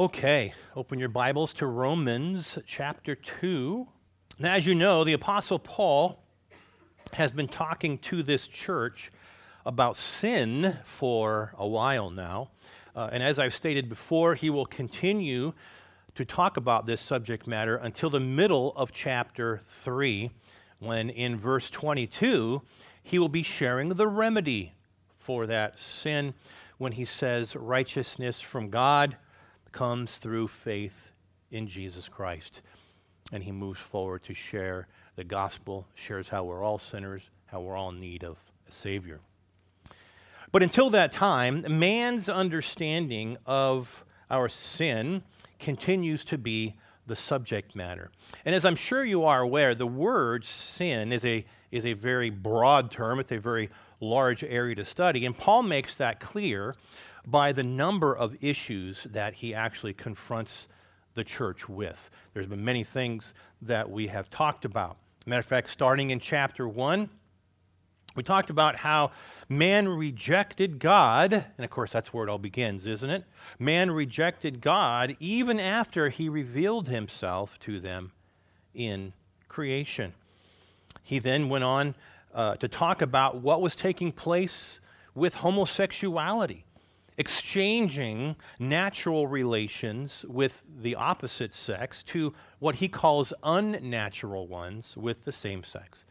Okay, open your Bibles to Romans chapter 2. Now, as you know, the Apostle Paul has been talking to this church about sin for a while now. Uh, and as I've stated before, he will continue to talk about this subject matter until the middle of chapter 3, when in verse 22, he will be sharing the remedy for that sin when he says, Righteousness from God comes through faith in Jesus Christ. And he moves forward to share the gospel, shares how we're all sinners, how we're all in need of a Savior. But until that time, man's understanding of our sin continues to be the subject matter. And as I'm sure you are aware, the word sin is a, is a very broad term, it's a very large area to study. And Paul makes that clear by the number of issues that he actually confronts the church with. There's been many things that we have talked about. Matter of fact, starting in chapter 1, we talked about how man rejected God, and of course that's where it all begins, isn't it? Man rejected God even after he revealed himself to them in creation. He then went on uh, to talk about what was taking place with homosexuality exchanging natural relations with the opposite sex to what he calls unnatural ones with the same sex.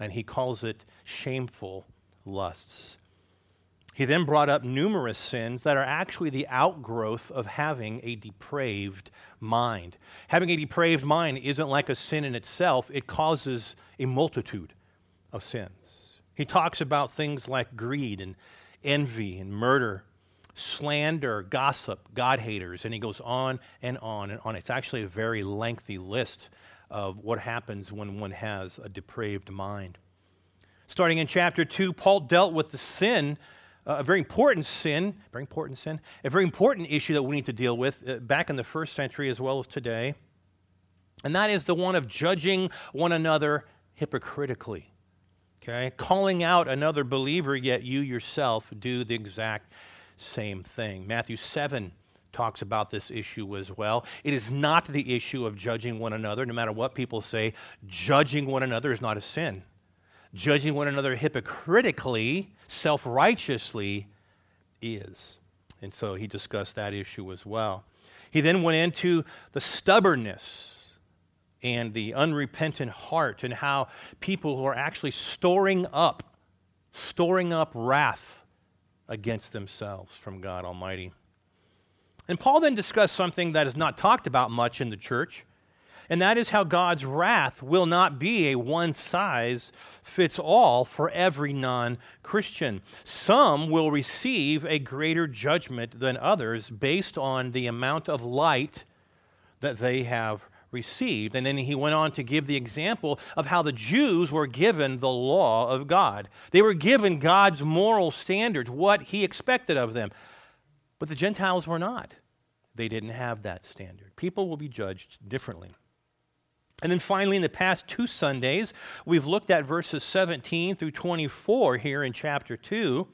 And he calls it shameful lusts. He then brought up numerous sins that are actually the outgrowth of having a depraved mind. Having a depraved mind isn't like a sin in itself, it causes a multitude of sins. He talks about things like greed and envy and murder slander, gossip, God haters, and he goes on and on and on. It's actually a very lengthy list of what happens when one has a depraved mind. Starting in chapter 2, Paul dealt with the sin, uh, a very important sin, very important sin, a very important issue that we need to deal with uh, back in the first century as well as today. And that is the one of judging one another hypocritically. Okay? Calling out another believer, yet you yourself do the exact same thing. Matthew 7 talks about this issue as well. It is not the issue of judging one another, no matter what people say. Judging one another is not a sin. Judging one another hypocritically, self righteously, is. And so he discussed that issue as well. He then went into the stubbornness and the unrepentant heart and how people who are actually storing up, storing up wrath against themselves from God Almighty. And Paul then discussed something that is not talked about much in the church, and that is how God's wrath will not be a one size fits all for every non Christian. Some will receive a greater judgment than others based on the amount of light that they have received. And then he went on to give the example of how the Jews were given the law of God. They were given God's moral standards, what he expected of them. But the Gentiles were not. They didn't have that standard. People will be judged differently. And then finally, in the past two Sundays, we've looked at verses 17 through 24 here in chapter 2,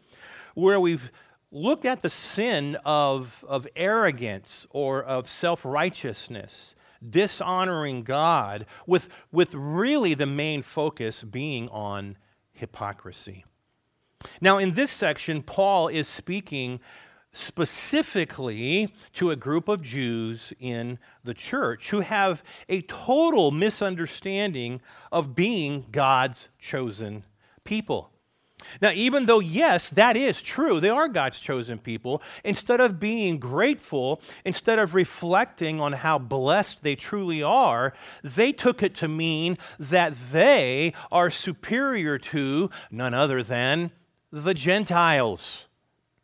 where we've looked at the sin of, of arrogance or of self righteousness dishonoring God, with, with really the main focus being on hypocrisy. Now, in this section, Paul is speaking specifically to a group of Jews in the church who have a total misunderstanding of being God's chosen people. Now, even though, yes, that is true, they are God's chosen people, instead of being grateful, instead of reflecting on how blessed they truly are, they took it to mean that they are superior to none other than the Gentiles.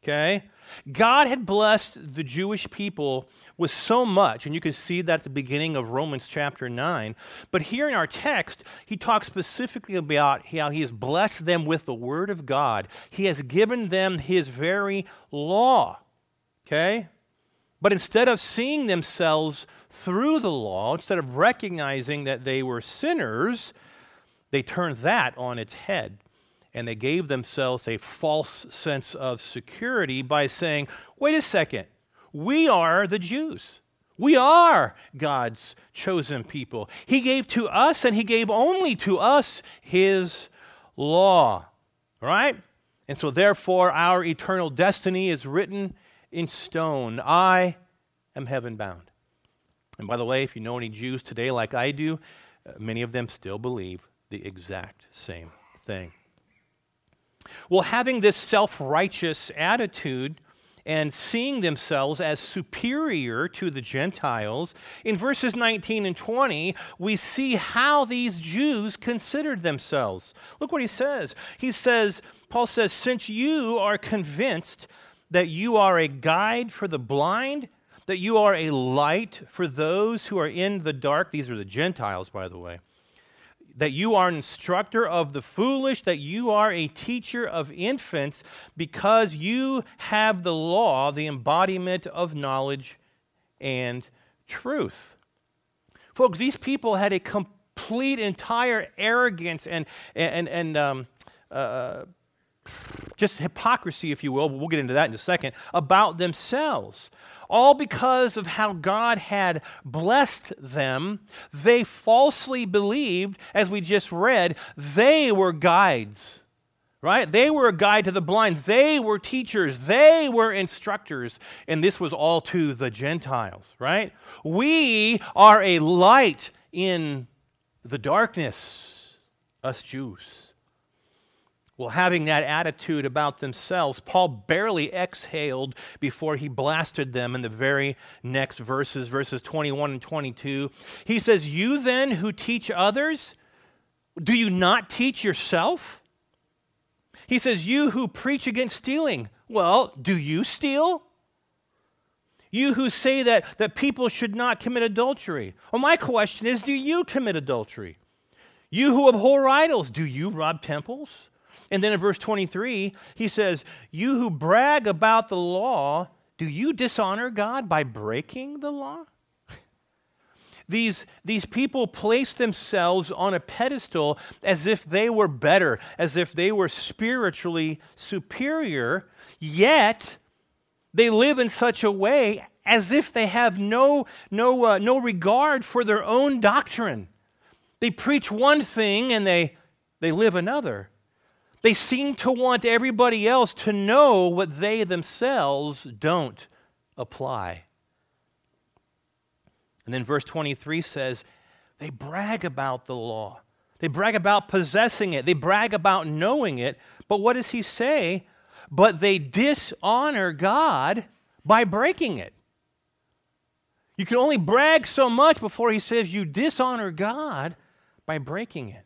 Okay? God had blessed the Jewish people with so much, and you can see that at the beginning of Romans chapter 9. But here in our text, he talks specifically about how he has blessed them with the Word of God. He has given them his very law. Okay? But instead of seeing themselves through the law, instead of recognizing that they were sinners, they turned that on its head and they gave themselves a false sense of security by saying, wait a second, We are the Jews. We are God's chosen people. He gave to us, and He gave only to us His law. Right? And so, therefore, our eternal destiny is written in stone. I am heaven bound. And by the way, if you know any Jews today like I do, uh, many of them still believe the exact same thing. Well, having this self righteous attitude and seeing themselves as superior to the Gentiles, in verses 19 and 20, we see how these Jews considered themselves. Look what he says. He says, Paul says, Since you are convinced that you are a guide for the blind, that you are a light for those who are in the dark, these are the Gentiles, by the way that you are an instructor of the foolish, that you are a teacher of infants, because you have the law, the embodiment of knowledge and truth. Folks, these people had a complete, entire arrogance and, and, and um, uh, just hypocrisy, if you will, but we'll get into that in a second, about themselves. All because of how God had blessed them, they falsely believed, as we just read, they were guides, right? They were a guide to the blind. They were teachers. They were instructors. And this was all to the Gentiles, right? We are a light in the darkness, us Jews. Well, having that attitude about themselves, Paul barely exhaled before he blasted them in the very next verses, verses 21 and 22. He says, You then who teach others, do you not teach yourself? He says, You who preach against stealing, well, do you steal? You who say that, that people should not commit adultery. Well, my question is, do you commit adultery? You who abhor idols, do you rob temples? And then in verse 23, he says, You who brag about the law, do you dishonor God by breaking the law? These, these people place themselves on a pedestal as if they were better, as if they were spiritually superior, yet they live in such a way as if they have no, no, uh, no regard for their own doctrine. They preach one thing and they, they live another. They seem to want everybody else to know what they themselves don't apply. And then verse 23 says, they brag about the law. They brag about possessing it. They brag about knowing it. But what does he say? But they dishonor God by breaking it. You can only brag so much before he says you dishonor God by breaking it.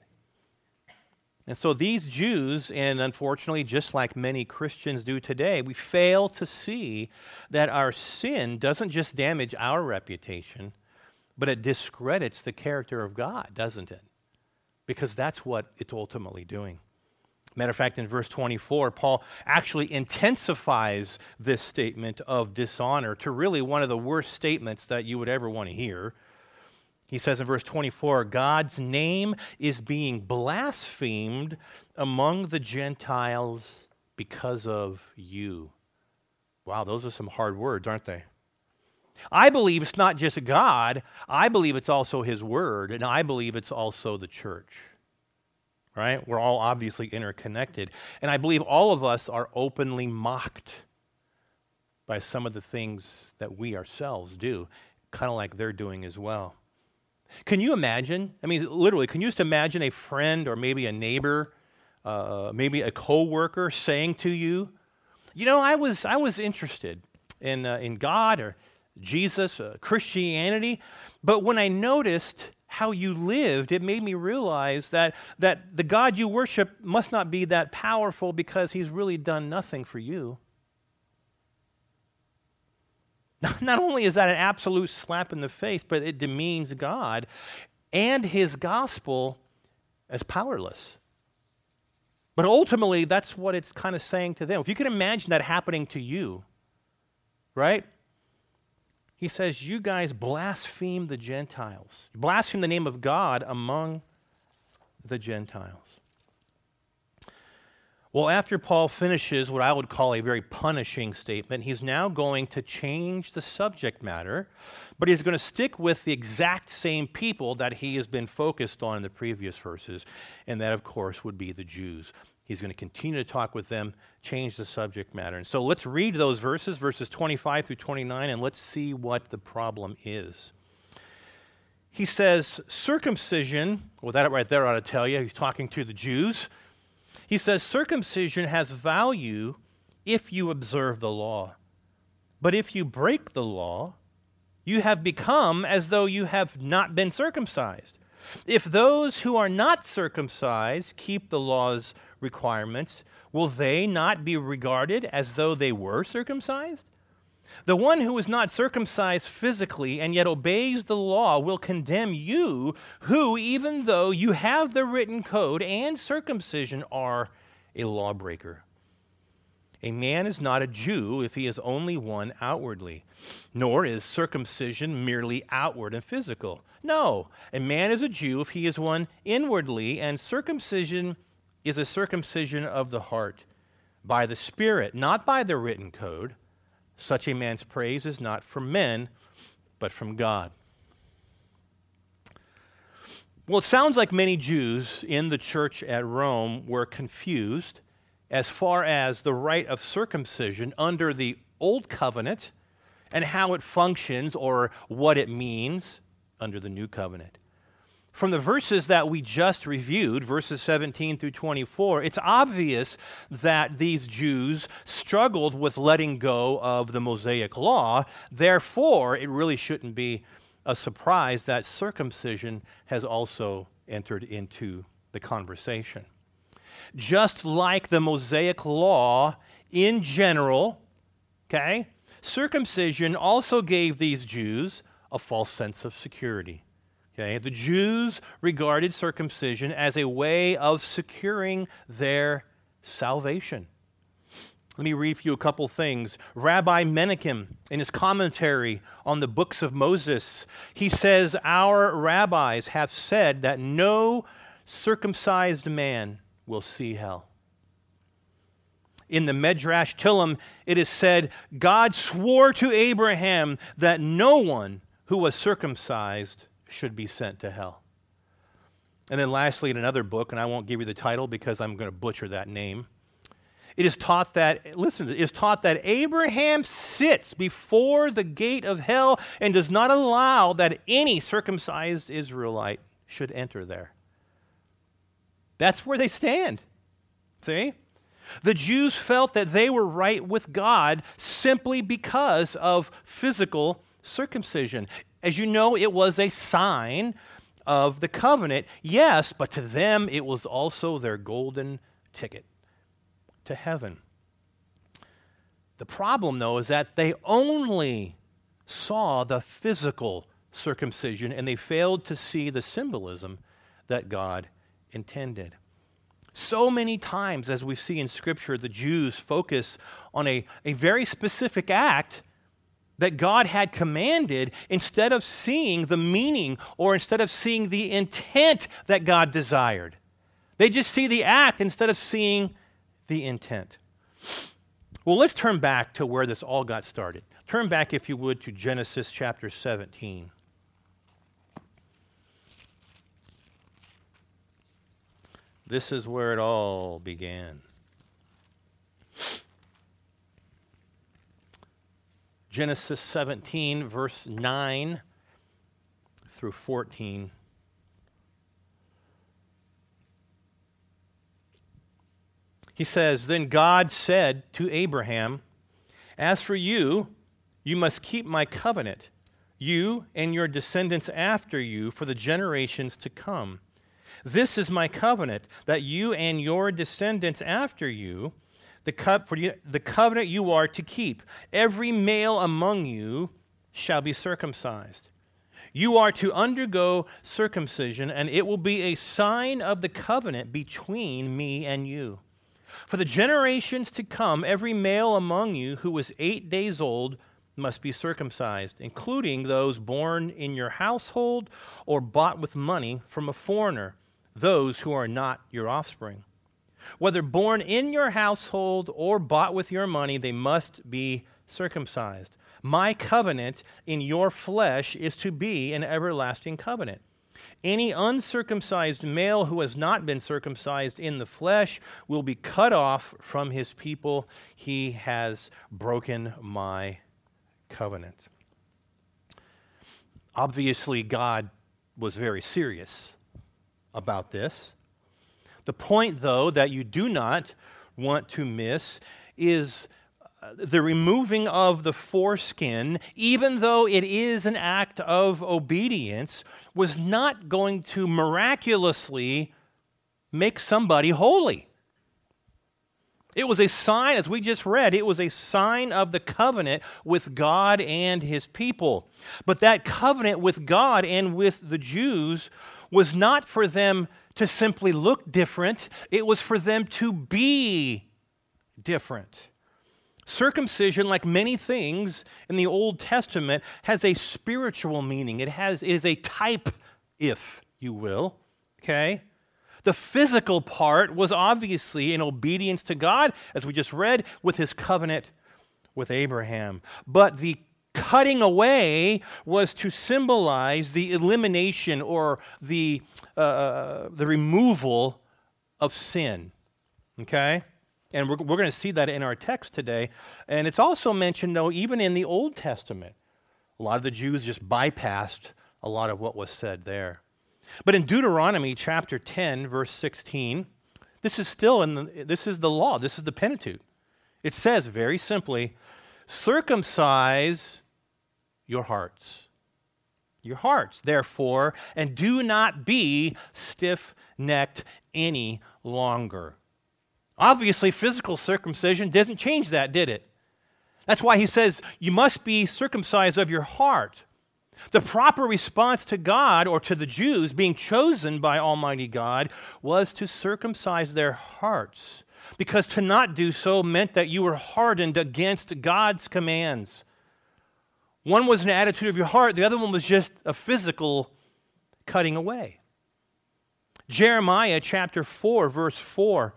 And so these Jews, and unfortunately, just like many Christians do today, we fail to see that our sin doesn't just damage our reputation, but it discredits the character of God, doesn't it? Because that's what it's ultimately doing. Matter of fact, in verse 24, Paul actually intensifies this statement of dishonor to really one of the worst statements that you would ever want to hear. He says in verse 24, God's name is being blasphemed among the Gentiles because of you. Wow, those are some hard words, aren't they? I believe it's not just God, I believe it's also His Word, and I believe it's also the church. Right? We're all obviously interconnected. And I believe all of us are openly mocked by some of the things that we ourselves do, kind of like they're doing as well. Can you imagine? I mean, literally, can you just imagine a friend or maybe a neighbor, uh, maybe a coworker saying to you, "You know, I was I was interested in uh, in God or Jesus, uh, Christianity, but when I noticed how you lived, it made me realize that that the God you worship must not be that powerful because He's really done nothing for you." Not only is that an absolute slap in the face, but it demeans God and his gospel as powerless. But ultimately, that's what it's kind of saying to them. If you can imagine that happening to you, right? He says, You guys blaspheme the Gentiles, you blaspheme the name of God among the Gentiles. Well, after Paul finishes what I would call a very punishing statement, he's now going to change the subject matter, but he's going to stick with the exact same people that he has been focused on in the previous verses, and that, of course, would be the Jews. He's going to continue to talk with them, change the subject matter. And so let's read those verses, verses 25 through 29, and let's see what the problem is. He says, circumcision, well, that right there ought to tell you, he's talking to the Jews. He says circumcision has value if you observe the law. But if you break the law, you have become as though you have not been circumcised. If those who are not circumcised keep the law's requirements, will they not be regarded as though they were circumcised? The one who is not circumcised physically and yet obeys the law will condemn you, who, even though you have the written code and circumcision, are a lawbreaker. A man is not a Jew if he is only one outwardly, nor is circumcision merely outward and physical. No, a man is a Jew if he is one inwardly, and circumcision is a circumcision of the heart by the Spirit, not by the written code. Such a man's praise is not from men, but from God. Well, it sounds like many Jews in the church at Rome were confused as far as the rite of circumcision under the Old Covenant and how it functions or what it means under the New Covenant from the verses that we just reviewed, verses 17 through 24, it's obvious that these Jews struggled with letting go of the Mosaic law. Therefore, it really shouldn't be a surprise that circumcision has also entered into the conversation. Just like the Mosaic law in general, okay, circumcision also gave these Jews a false sense of security. Okay? The Jews regarded circumcision as a way of securing their salvation. Let me read for you a couple things. Rabbi Menachem, in his commentary on the books of Moses, he says, Our rabbis have said that no circumcised man will see hell. In the Medrash Tehillim, it is said, God swore to Abraham that no one who was circumcised should be sent to hell. And then, lastly, in another book, and I won't give you the title because I'm going to butcher that name, it is taught that, listen, it is taught that Abraham sits before the gate of hell and does not allow that any circumcised Israelite should enter there. That's where they stand. See? The Jews felt that they were right with God simply because of physical circumcision. As you know, it was a sign of the covenant, yes, but to them it was also their golden ticket to heaven. The problem, though, is that they only saw the physical circumcision and they failed to see the symbolism that God intended. So many times, as we see in Scripture, the Jews focus on a, a very specific act that God had commanded instead of seeing the meaning or instead of seeing the intent that God desired. They just see the act instead of seeing the intent. Well, let's turn back to where this all got started. Turn back, if you would, to Genesis chapter 17. This is where it all began. Genesis 17, verse 9 through 14. He says, Then God said to Abraham, As for you, you must keep my covenant, you and your descendants after you, for the generations to come. This is my covenant, that you and your descendants after you the, co- for you, the covenant you are to keep. Every male among you shall be circumcised. You are to undergo circumcision, and it will be a sign of the covenant between me and you. For the generations to come, every male among you who is eight days old must be circumcised, including those born in your household or bought with money from a foreigner, those who are not your offspring. Whether born in your household or bought with your money, they must be circumcised. My covenant in your flesh is to be an everlasting covenant. Any uncircumcised male who has not been circumcised in the flesh will be cut off from his people. He has broken my covenant. Obviously, God was very serious about this. The point, though, that you do not want to miss is uh, the removing of the foreskin, even though it is an act of obedience, was not going to miraculously make somebody holy. It was a sign, as we just read, it was a sign of the covenant with God and his people. But that covenant with God and with the Jews was not for them to simply look different, it was for them to be different. Circumcision, like many things in the Old Testament, has a spiritual meaning. It, has, it is a type, if you will. Okay? The physical part was obviously in obedience to God, as we just read, with his covenant with Abraham. But the cutting away was to symbolize the elimination or the, uh, uh the removal of sin. Okay? And we're, we're going to see that in our text today. And it's also mentioned, though, even in the Old Testament. A lot of the Jews just bypassed a lot of what was said there. But in Deuteronomy chapter 10, verse 16, this is still in the, this is the law, this is the Pentateuch. It says very simply, circumcise your hearts. Your hearts, therefore, and do not be stiff necked any longer. Obviously, physical circumcision doesn't change that, did it? That's why he says, You must be circumcised of your heart. The proper response to God or to the Jews being chosen by Almighty God was to circumcise their hearts, because to not do so meant that you were hardened against God's commands. One was an attitude of your heart, the other one was just a physical cutting away. Jeremiah chapter 4, verse 4,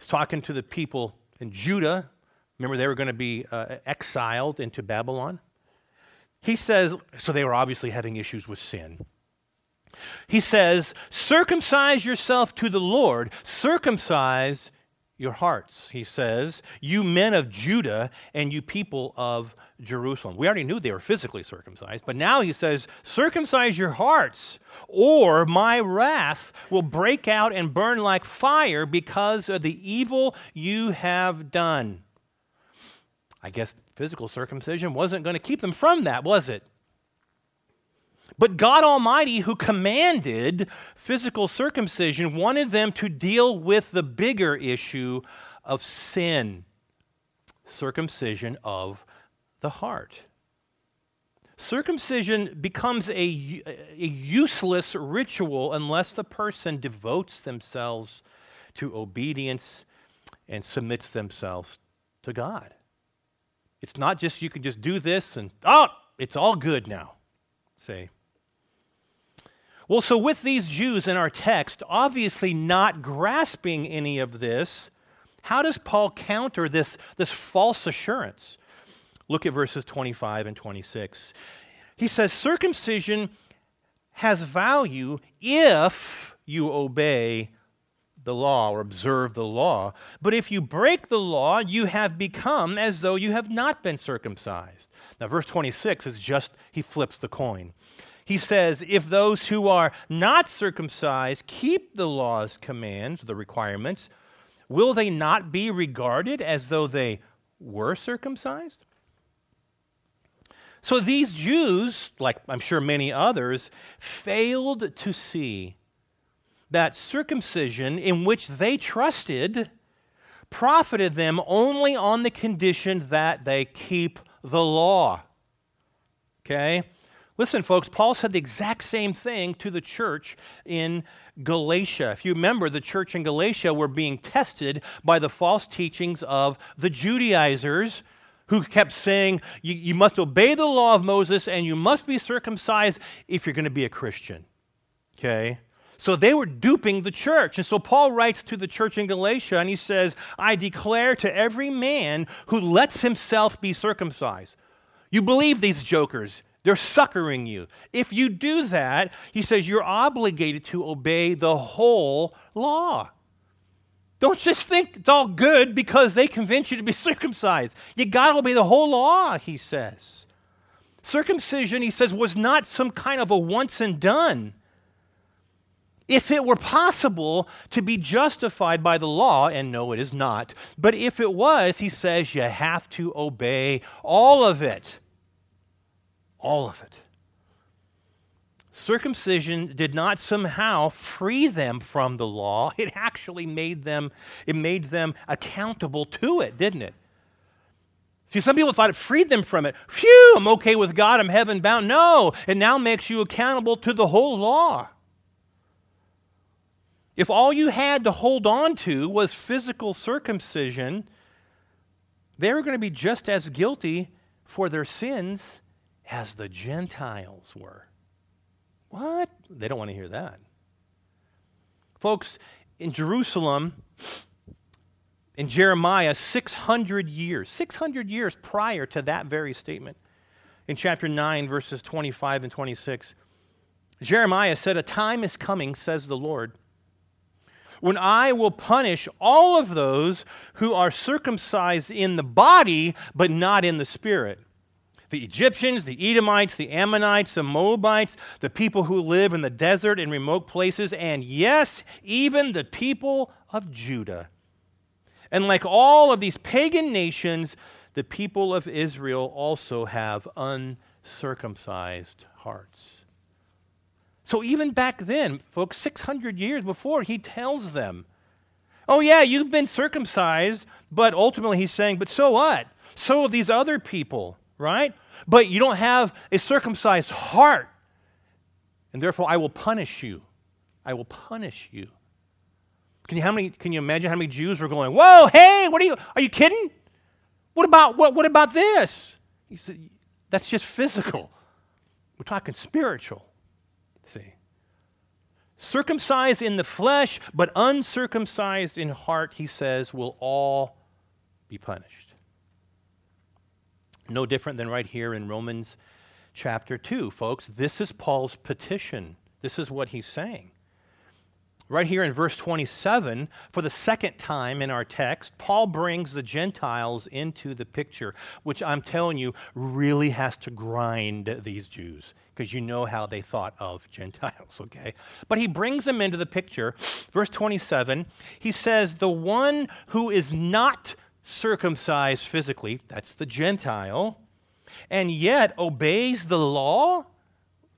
is talking to the people in Judah. Remember, they were going to be uh, exiled into Babylon. He says, so they were obviously having issues with sin. He says, circumcise yourself to the Lord, circumcise your hearts, he says, you men of Judah and you people of Jerusalem. We already knew they were physically circumcised, but now he says, circumcise your hearts, or my wrath will break out and burn like fire because of the evil you have done. I guess physical circumcision wasn't going to keep them from that, was it? But God Almighty, who commanded physical circumcision, wanted them to deal with the bigger issue of sin circumcision of the heart. Circumcision becomes a, a useless ritual unless the person devotes themselves to obedience and submits themselves to God. It's not just you can just do this and, oh, it's all good now. Say. Well, so with these Jews in our text, obviously not grasping any of this, how does Paul counter this, this false assurance? Look at verses 25 and 26. He says, Circumcision has value if you obey the law or observe the law. But if you break the law, you have become as though you have not been circumcised. Now, verse 26 is just, he flips the coin. He says, If those who are not circumcised keep the law's commands, the requirements, will they not be regarded as though they were circumcised? So these Jews, like I'm sure many others, failed to see that circumcision in which they trusted profited them only on the condition that they keep the law. Okay? Listen, folks, Paul said the exact same thing to the church in Galatia. If you remember, the church in Galatia were being tested by the false teachings of the Judaizers who kept saying, you, you must obey the law of Moses and you must be circumcised if you're going to be a Christian. Okay? So they were duping the church. And so Paul writes to the church in Galatia and he says, I declare to every man who lets himself be circumcised. You believe these jokers. They're suckering you. If you do that, he says you're obligated to obey the whole law. Don't just think it's all good because they convince you to be circumcised. You got to obey the whole law, he says. Circumcision, he says, was not some kind of a once and done. If it were possible to be justified by the law, and no, it is not, but if it was, he says, you have to obey all of it all of it. Circumcision did not somehow free them from the law. It actually made them, it made them accountable to it, didn't it? See, some people thought it freed them from it. Phew, I'm okay with God, I'm heaven bound. No, it now makes you accountable to the whole law. If all you had to hold on to was physical circumcision, they were going to be just as guilty for their sins as the Gentiles were. What? They don't want to hear that. Folks, in Jerusalem, in Jeremiah, 600 years, 600 years prior to that very statement, in chapter 9, verses 25 and 26, Jeremiah said, A time is coming, says the Lord, when I will punish all of those who are circumcised in the body, but not in the spirit the Egyptians, the Edomites, the Ammonites, the Moabites, the people who live in the desert and remote places, and yes, even the people of Judah. And like all of these pagan nations, the people of Israel also have uncircumcised hearts. So even back then, folks, 600 years before, he tells them, Oh, yeah, you've been circumcised, but ultimately he's saying, But so what? So have these other people right? But you don't have a circumcised heart. And therefore, I will punish you. I will punish you. Can you, how many, can you imagine how many Jews were going, Whoa, hey, what are you, are you kidding? What about, what, what about this? He said, That's just physical. We're talking spiritual. See? Circumcised in the flesh, but uncircumcised in heart, he says, will all be punished. No different than right here in Romans chapter 2, folks. This is Paul's petition. This is what he's saying. Right here in verse 27, for the second time in our text, Paul brings the Gentiles into the picture, which I'm telling you really has to grind these Jews because you know how they thought of Gentiles, okay? But he brings them into the picture. Verse 27, he says, The one who is not circumcised physically, that's the Gentile, and yet obeys the law,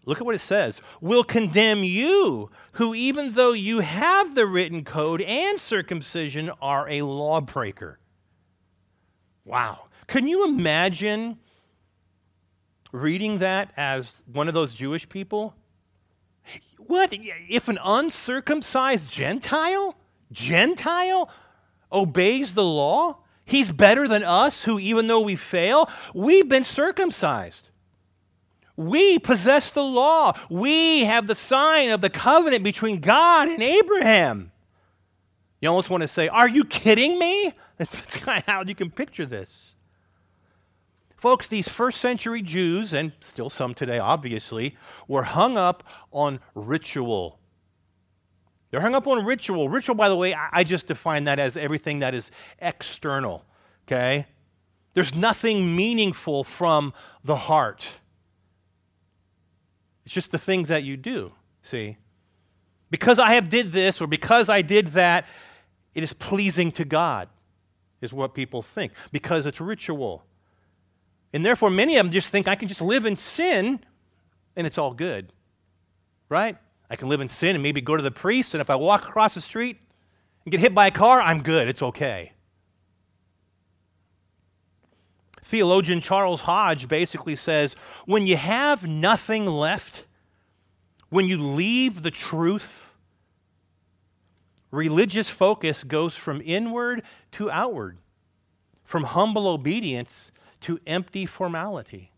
look at what it says, will condemn you, who even though you have the written code and circumcision, are a lawbreaker. Wow. Can you imagine reading that as one of those Jewish people? What? If an uncircumcised Gentile, Gentile, obeys the law? He's better than us, who, even though we fail, we've been circumcised. We possess the law. We have the sign of the covenant between God and Abraham. You almost want to say, Are you kidding me? That's, kind of how you can picture this. Folks, these first century Jews, and still some today, obviously, were hung up on ritual. They're hung up on ritual. Ritual, by the way, I just define that as everything that is external, okay? There's nothing meaningful from the heart. It's just the things that you do, see? Because I have did this or because I did that, it is pleasing to God, is what people think, because it's ritual. And therefore, many of them just think I can just live in sin and it's all good, right? I can live in sin and maybe go to the priest, and if I walk across the street and get hit by a car, I'm good. It's okay. Theologian Charles Hodge basically says when you have nothing left, when you leave the truth, religious focus goes from inward to outward, from humble obedience to empty formality.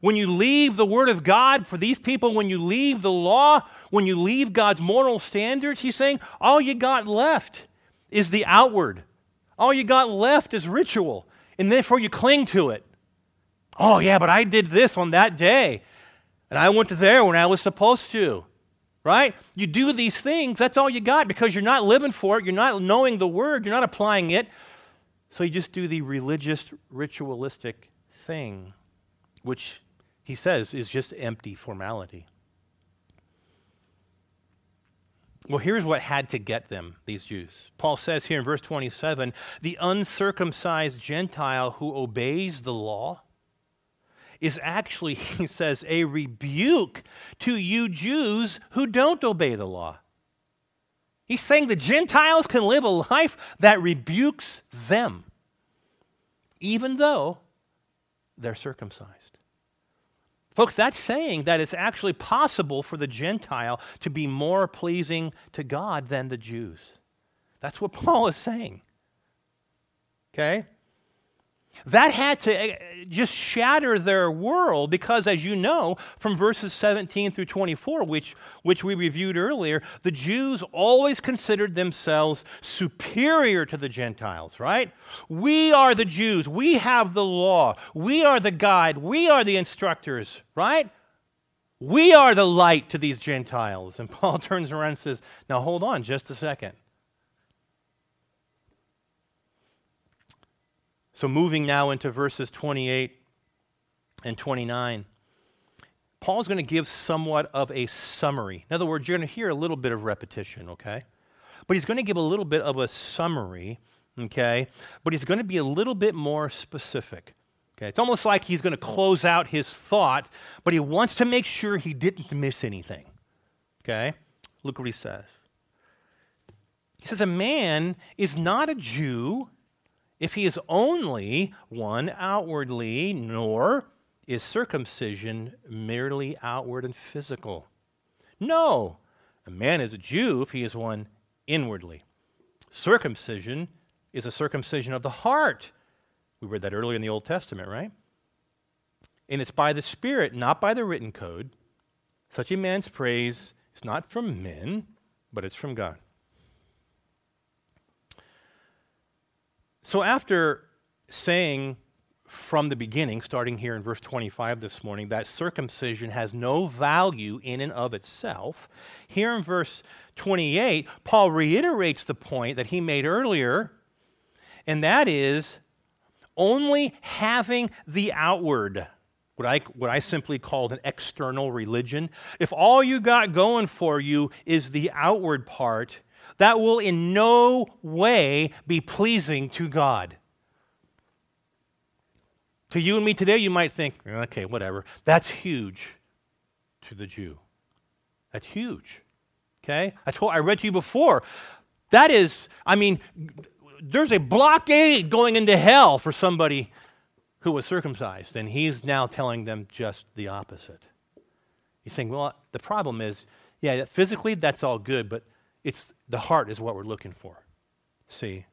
When you leave the Word of God, for these people, when you leave the law, when you leave God's moral standards, he's saying all you got left is the outward. All you got left is ritual, and therefore you cling to it. Oh, yeah, but I did this on that day, and I went there when I was supposed to. Right? You do these things, that's all you got because you're not living for it, you're not knowing the word, you're not applying it. So you just do the religious, ritualistic thing, which he says is just empty formality. Well, here's what had to get them, these Jews. Paul says here in verse 27 the uncircumcised Gentile who obeys the law is actually, he says, a rebuke to you Jews who don't obey the law. He's saying the Gentiles can live a life that rebukes them, even though they're circumcised. Folks, that's saying that it's actually possible for the Gentile to be more pleasing to God than the Jews. That's what Paul is saying. Okay? That had to eh, just shatter their world because, as you know, from verses 17 through 24, which, which we reviewed earlier, the Jews always considered themselves superior to the Gentiles, right? We are the Jews. We have the law. We are the guide. We are the instructors, right? We are the light to these Gentiles. And Paul turns around and says, Now hold on just a second. So, moving now into verses 28 and 29, Paul's going to give somewhat of a summary. In other words, you're going to hear a little bit of repetition, okay? But he's going to give a little bit of a summary, okay? But he's going to be a little bit more specific. Okay? It's almost like he's going to close out his thought, but he wants to make sure he didn't miss anything. Okay? Look what he says. He says, A man is not a Jew if he is only one outwardly, nor is circumcision merely outward and physical. No, a man is a Jew if he is one inwardly. Circumcision is a circumcision of the heart. We read that earlier in the Old Testament, right? And it's by the Spirit, not by the written code. Such a man's praise is not from men, but it's from God. So, after saying from the beginning, starting here in verse 25 this morning, that circumcision has no value in and of itself, here in verse 28, Paul reiterates the point that he made earlier, and that is only having the outward. What I, what I simply called an external religion. If all you got going for you is the outward part, that will in no way be pleasing to God. To you and me today, you might think, okay, whatever. That's huge to the Jew. That's huge. Okay? I told I read to you before. That is, I mean, there's a blockade going into hell for somebody who was circumcised, and he's now telling them just the opposite. He's saying, well, the problem is, yeah, physically that's all good, but it's the heart is what we're looking for. See?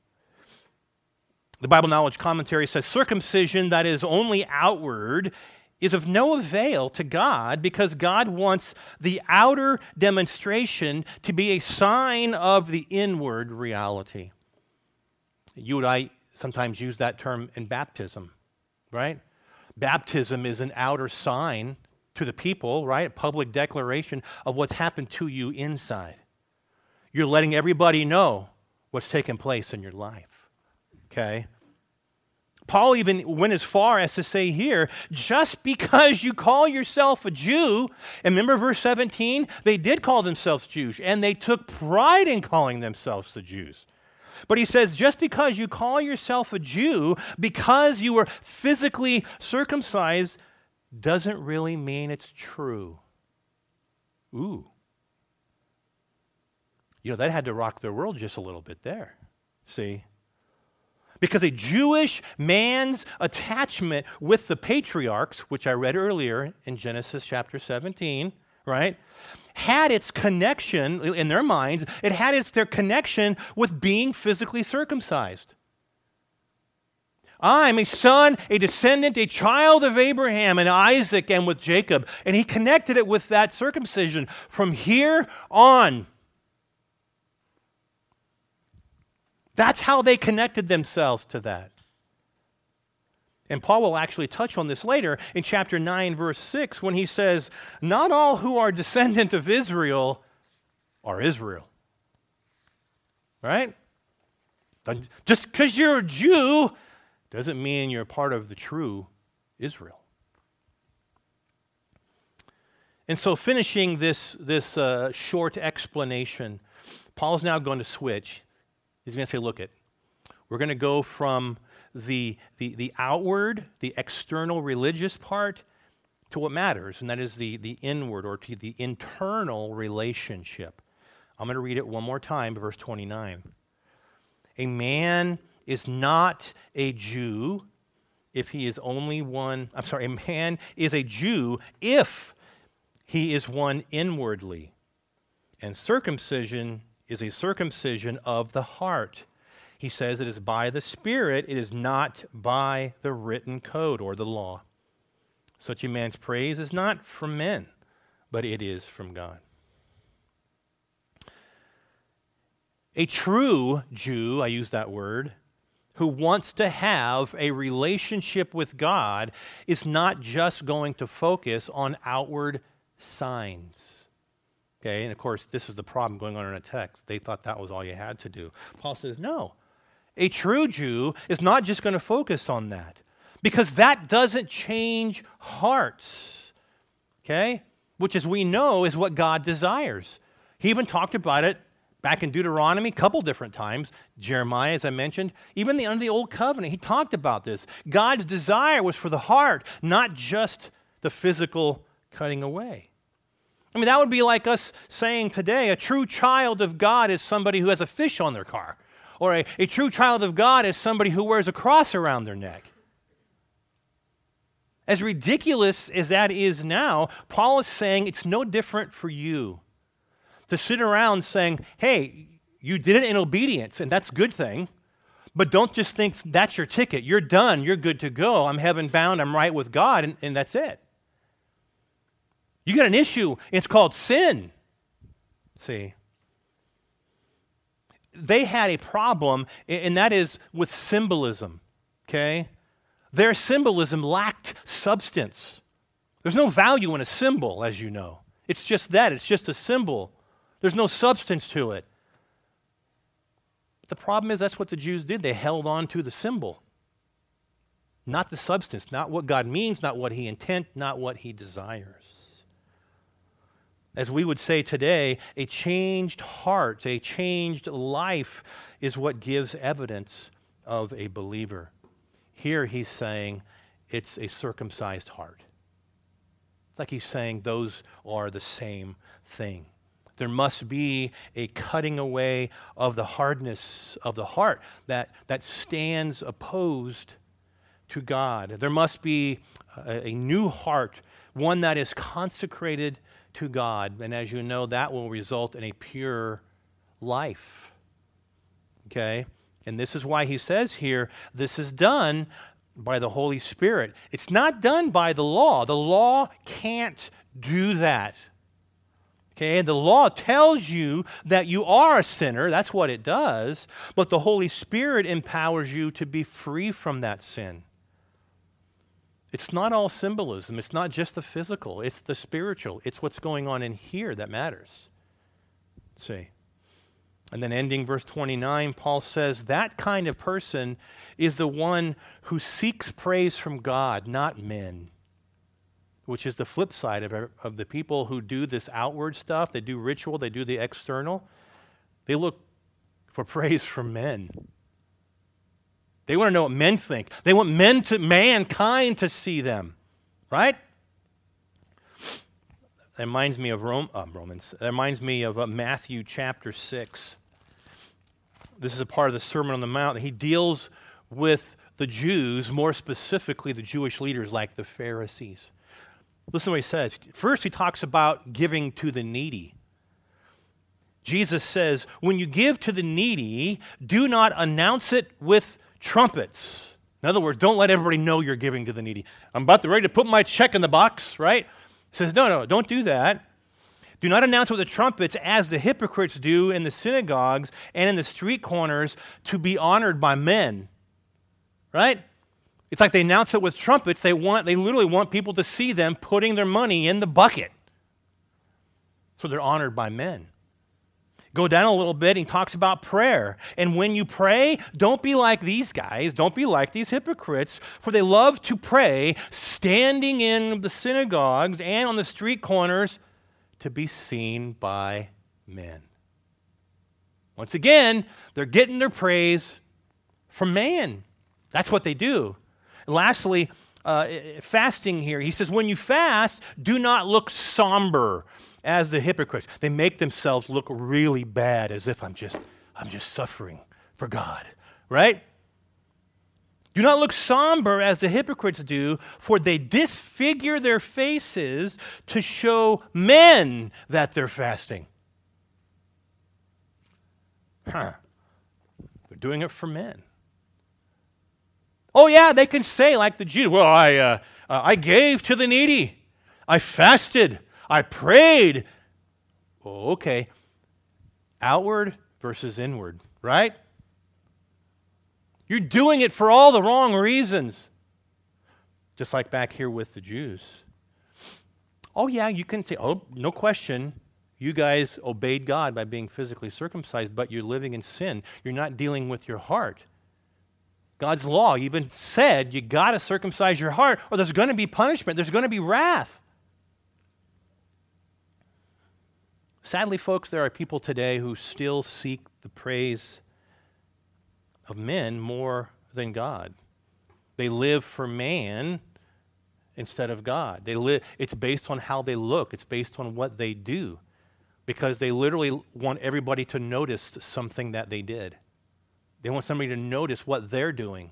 The Bible Knowledge Commentary says circumcision that is only outward is of no avail to God because God wants the outer demonstration to be a sign of the inward reality. You and I sometimes use that term in baptism, right? Baptism is an outer sign to the people, right? A public declaration of what's happened to you inside. You're letting everybody know what's taking place in your life. Okay? Paul even went as far as to say here just because you call yourself a Jew, and remember verse 17? They did call themselves Jews, and they took pride in calling themselves the Jews. But he says, just because you call yourself a Jew, because you were physically circumcised, doesn't really mean it's true. Ooh. You know, that had to rock their world just a little bit there. See? Because a Jewish man's attachment with the patriarchs, which I read earlier in Genesis chapter 17, right, had its connection in their minds, it had its their connection with being physically circumcised. I'm a son, a descendant, a child of Abraham and Isaac and with Jacob. And he connected it with that circumcision from here on. That's how they connected themselves to that. And Paul will actually touch on this later in chapter 9, verse 6, when he says, Not all who are descendant of Israel are Israel. Right? Just because you're a Jew doesn't mean you're part of the true Israel. And so, finishing this, this uh, short explanation, Paul is now going to switch. He's going to say, Look, it, we're going to go from the, the, the outward, the external religious part, to what matters, and that is the, the inward or to the internal relationship. I'm going to read it one more time, verse 29. A man is not a Jew if he is only one, I'm sorry, a man is a Jew if he is one inwardly. And circumcision is a circumcision of the heart. He says it is by the Spirit, it is not by the written code or the law. Such a man's praise is not from men, but it is from God. A true Jew, I use that word, who wants to have a relationship with God is not just going to focus on outward signs. Okay, and of course, this is the problem going on in a text. They thought that was all you had to do. Paul says, no. A true Jew is not just going to focus on that because that doesn't change hearts. Okay? Which, as we know, is what God desires. He even talked about it Back in Deuteronomy, a couple different times, Jeremiah, as I mentioned, even the, under the Old Covenant, he talked about this. God's desire was for the heart, not just the physical cutting away. I mean, that would be like us saying today a true child of God is somebody who has a fish on their car, or a, a true child of God is somebody who wears a cross around their neck. As ridiculous as that is now, Paul is saying it's no different for you to sit around saying, hey, you did it in obedience, and that's a good thing. But don't just think that's your ticket. You're done. You're good to go. I'm heaven bound. I'm right with God, and, and that's it. You got an issue. It's called sin. See? They had a problem, and that is with symbolism. Okay? Their symbolism lacked substance. There's no value in a symbol, as you know. It's just that, it's just a symbol. There's no substance to it. But the problem is that's what the Jews did. They held on to the symbol, not the substance, not what God means, not what He intent, not what He desires. As we would say today, a changed heart, a changed life is what gives evidence of a believer. Here he's saying it's a circumcised heart. It's like he's saying those are the same thing. There must be a cutting away of the hardness of the heart that, that stands opposed to God. There must be a, a new heart, one that is consecrated to God. And as you know, that will result in a pure life. Okay? And this is why he says here this is done by the Holy Spirit. It's not done by the law. The law can't do that. Okay, the law tells you that you are a sinner. That's what it does. But the Holy Spirit empowers you to be free from that sin. It's not all symbolism. It's not just the physical, it's the spiritual. It's what's going on in here that matters. see. And then ending verse 29, Paul says that kind of person is the one who seeks praise from God, not men which is the flip side of, of the people who do this outward stuff. They do ritual, they do the external. They look for praise from men. They want to know what men think. They want men to mankind to see them, right? That reminds me of Rome, uh, Romans. That reminds me of uh, Matthew chapter six. This is a part of the Sermon on the Mount. He deals with the Jews, more specifically the Jewish leaders like the Pharisees. Listen to what he says. First, he talks about giving to the needy. Jesus says, When you give to the needy, do not announce it with trumpets. In other words, don't let everybody know you're giving to the needy. I'm about to ready to put my check in the box, right? Says, no, no, don't do that. Do not announce with the trumpets as the hypocrites do in the synagogues and in the street corners to be honored by men. Right? It's like they announce it with trumpets. They want they literally want people to see them putting their money in the bucket. So they're honored by men. Go down a little bit, he talks about prayer. And when you pray, don't be like these guys, don't be like these hypocrites, for they love to pray standing in the synagogues and on the street corners to be seen by men. Once again, they're getting their praise from man. That's what they do. And lastly, uh, fasting here, he says, when you fast, do not look somber as the hypocrites. They make themselves look really bad as if I'm just, I'm just suffering for God, right? Do not look somber as the hypocrites do, for they disfigure their faces to show men that they're fasting. Huh. They're doing it for men. Oh, yeah, they can say, like the Jews, well, I, uh, uh, I gave to the needy, I fasted, I prayed. Oh, okay. Outward versus inward, right? You're doing it for all the wrong reasons. Just like back here with the Jews. Oh, yeah, you can say, oh, no question. You guys obeyed God by being physically circumcised, but you're living in sin. You're not dealing with your heart. God's law even said you got to circumcise your heart, or there's going to be punishment, there's going to be wrath. Sadly, folks, there are people today who still seek the praise of men more than God. They live for man instead of God. They live, it's based on how they look, it's based on what they do, because they literally want everybody to notice something that they did. They want somebody to notice what they're doing,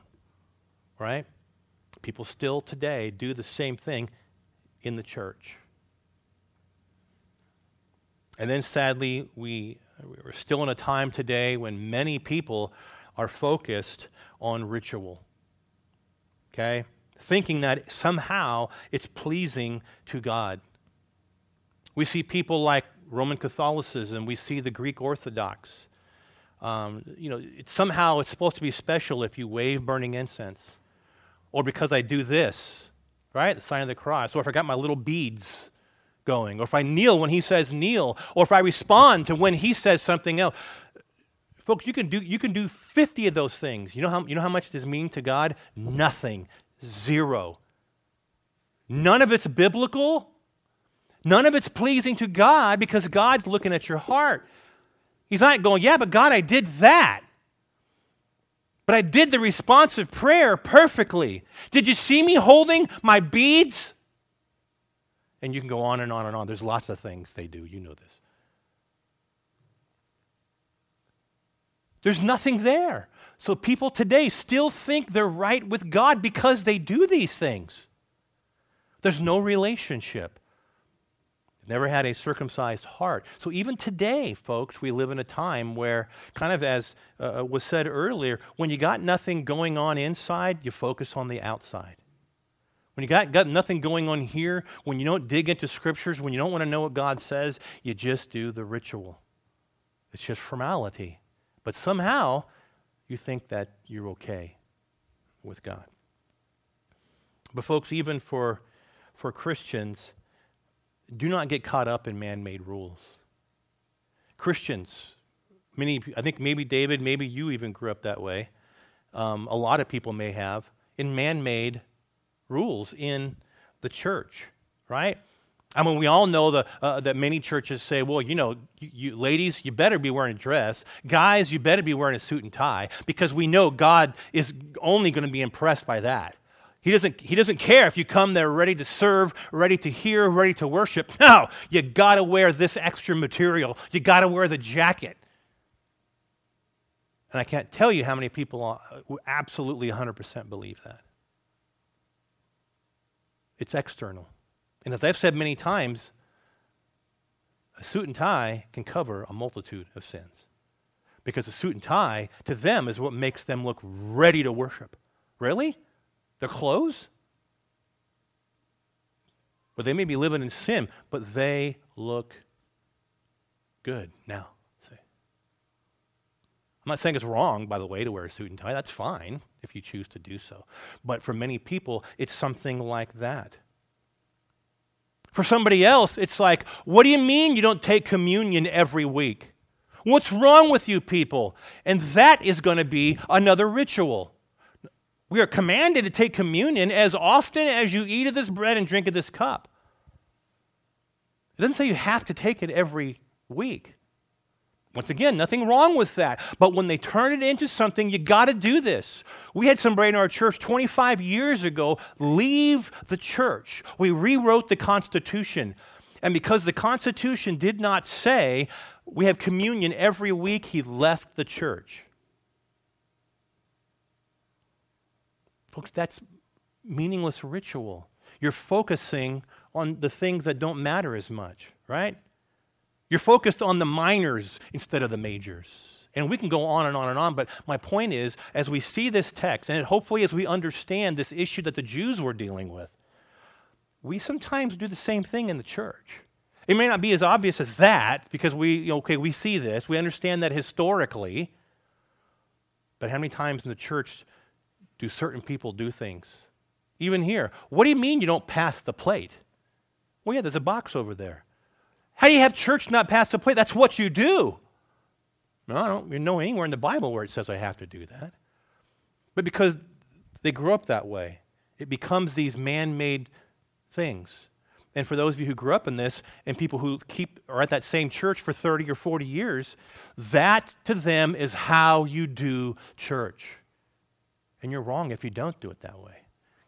right? People still today do the same thing in the church. And then sadly, we, we're still in a time today when many people are focused on ritual. Okay? Thinking that somehow it's pleasing to God. We see people like Roman Catholicism, we see the Greek Orthodox. Um, you know, it's somehow it's supposed to be special if you wave burning incense, or because I do this, right? The sign of the cross, or if I got my little beads going, or if I kneel when he says kneel, or if I respond to when he says something else. Folks, you can do, you can do 50 of those things. You know, how, you know how much this means to God? Nothing. Zero. None of it's biblical. None of it's pleasing to God because God's looking at your heart. He's not going, Yeah, but God, I did that. But I did the responsive prayer perfectly. Did you see me holding my beads? And you can go on and on and on. There's lots of things they do. You know this. There's nothing there. So people today still think they're right with God because they do these things. There's no relationship. Never had a circumcised heart. So even today, folks, we live in a time where, kind of as uh, was said earlier, when you got nothing going on inside, you focus on the outside. When you got, got nothing going on here, when you don't dig into scriptures, when you don't want to know what God says, you just do the ritual. It's just formality. But somehow you think that you're okay with God. But, folks, even for, for Christians, do not get caught up in man made rules. Christians, many, I think maybe David, maybe you even grew up that way. Um, a lot of people may have, in man made rules in the church, right? I mean, we all know the, uh, that many churches say, well, you know, you, you, ladies, you better be wearing a dress. Guys, you better be wearing a suit and tie because we know God is only going to be impressed by that. He doesn't, he doesn't care if you come there ready to serve, ready to hear, ready to worship. No, you got to wear this extra material. You got to wear the jacket. And I can't tell you how many people absolutely 100% believe that. It's external. And as I've said many times, a suit and tie can cover a multitude of sins. Because a suit and tie, to them, is what makes them look ready to worship, Really? Their clothes? But they may be living in sin, but they look good now. See? I'm not saying it's wrong, by the way, to wear a suit and tie. That's fine if you choose to do so. But for many people, it's something like that. For somebody else, it's like, what do you mean you don't take communion every week? What's wrong with you people? And that is going to be another ritual. We are commanded to take communion as often as you eat of this bread and drink of this cup. It doesn't say you have to take it every week. Once again, nothing wrong with that. But when they turn it into something, you got to do this. We had somebody in our church 25 years ago leave the church. We rewrote the Constitution. And because the Constitution did not say we have communion every week, he left the church. Folks, that's meaningless ritual. You're focusing on the things that don't matter as much, right? You're focused on the minors instead of the majors. And we can go on and on and on, but my point is, as we see this text, and hopefully as we understand this issue that the Jews were dealing with, we sometimes do the same thing in the church. It may not be as obvious as that because we, okay, we see this, we understand that historically, but how many times in the church do certain people do things? Even here. What do you mean you don't pass the plate? Well, yeah, there's a box over there. How do you have church not pass the plate? That's what you do. No, I don't know anywhere in the Bible where it says I have to do that. But because they grew up that way, it becomes these man made things. And for those of you who grew up in this and people who keep are at that same church for 30 or 40 years, that to them is how you do church. And you're wrong if you don't do it that way.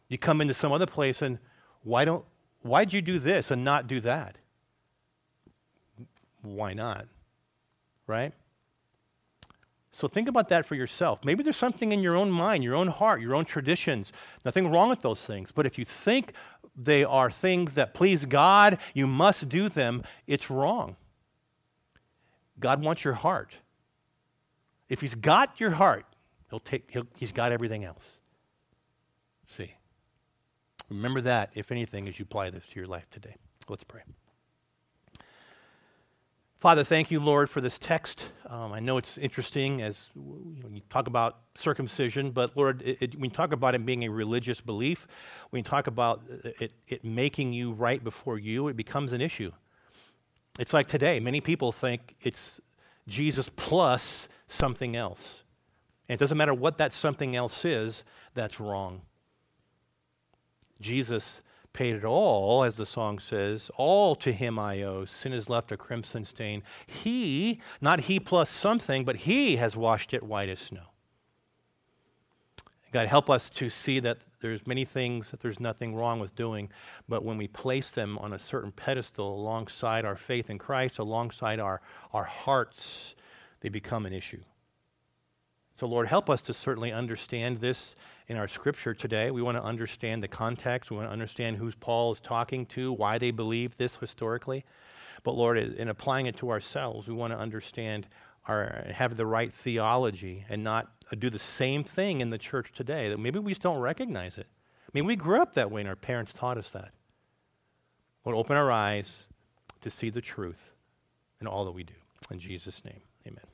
You come into some other place and why don't why'd you do this and not do that? Why not? Right? So think about that for yourself. Maybe there's something in your own mind, your own heart, your own traditions. Nothing wrong with those things. But if you think they are things that please God, you must do them, it's wrong. God wants your heart. If He's got your heart, He'll take, he'll, he's got everything else. See. Remember that, if anything, as you apply this to your life today. Let's pray. Father, thank you, Lord, for this text. Um, I know it's interesting as when you talk about circumcision, but Lord, it, it, when you talk about it being a religious belief, when you talk about it, it making you right before you, it becomes an issue. It's like today, many people think it's Jesus plus something else. And it doesn't matter what that something else is, that's wrong. Jesus paid it all, as the song says, all to him I owe. Sin has left a crimson stain. He, not he plus something, but he has washed it white as snow. God, help us to see that there's many things that there's nothing wrong with doing, but when we place them on a certain pedestal alongside our faith in Christ, alongside our, our hearts, they become an issue. So, Lord, help us to certainly understand this in our scripture today. We want to understand the context. We want to understand who Paul is talking to, why they believe this historically. But, Lord, in applying it to ourselves, we want to understand our, have the right theology and not uh, do the same thing in the church today. That maybe we just don't recognize it. I mean, we grew up that way and our parents taught us that. Lord, open our eyes to see the truth in all that we do. In Jesus' name, amen.